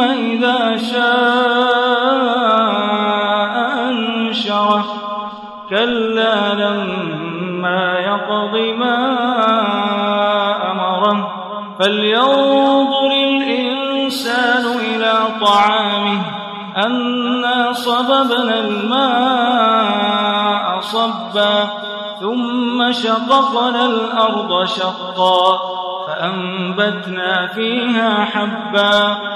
إذا شاء أنشره كلا لما يقض ما أمره. فلينظر الإنسان إلى طعامه. أنا صببنا الماء صبا. ثم شققنا الأرض شقا. فأنبتنا فيها حبا.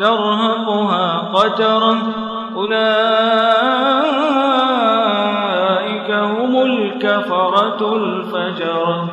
ترهقها قترة أولئك هم الكفرة الفجرة